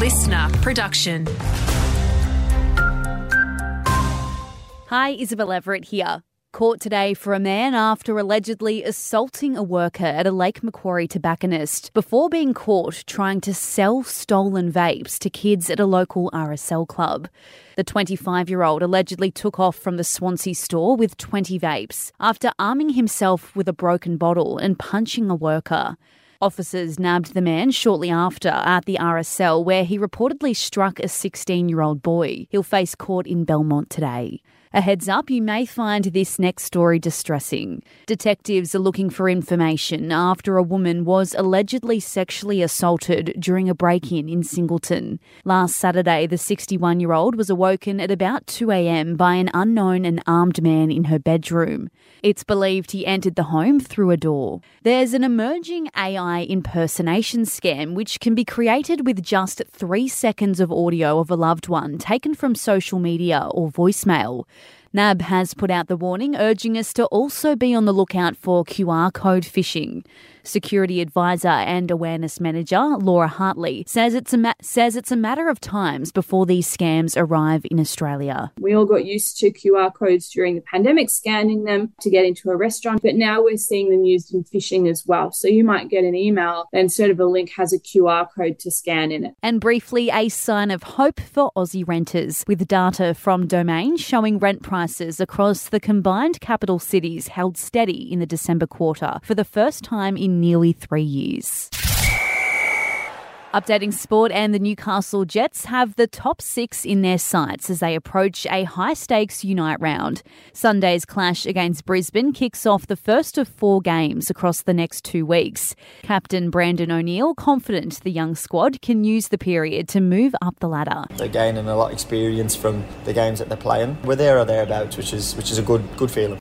listener production. Hi, Isabel Everett here. Court today for a man after allegedly assaulting a worker at a Lake Macquarie tobacconist before being caught trying to sell stolen vapes to kids at a local RSL club. The 25 year old allegedly took off from the Swansea store with 20 vapes after arming himself with a broken bottle and punching a worker. Officers nabbed the man shortly after at the RSL, where he reportedly struck a 16 year old boy. He'll face court in Belmont today. A heads up, you may find this next story distressing. Detectives are looking for information after a woman was allegedly sexually assaulted during a break in in Singleton. Last Saturday, the 61 year old was awoken at about 2am by an unknown and armed man in her bedroom. It's believed he entered the home through a door. There's an emerging AI impersonation scam which can be created with just three seconds of audio of a loved one taken from social media or voicemail. NAB has put out the warning, urging us to also be on the lookout for QR code phishing. Security advisor and awareness manager Laura Hartley says it's a ma- says it's a matter of times before these scams arrive in Australia. We all got used to QR codes during the pandemic, scanning them to get into a restaurant, but now we're seeing them used in phishing as well. So you might get an email that instead of a link has a QR code to scan in it. And briefly, a sign of hope for Aussie renters with data from Domain showing rent prices across the combined capital cities held steady in the December quarter for the first time in nearly three years. Updating sport and the Newcastle Jets have the top six in their sights as they approach a high stakes Unite round. Sunday's clash against Brisbane kicks off the first of four games across the next two weeks. Captain Brandon O'Neill confident the young squad can use the period to move up the ladder. They're gaining a lot of experience from the games that they're playing. We're there or thereabouts, which is which is a good good feeling.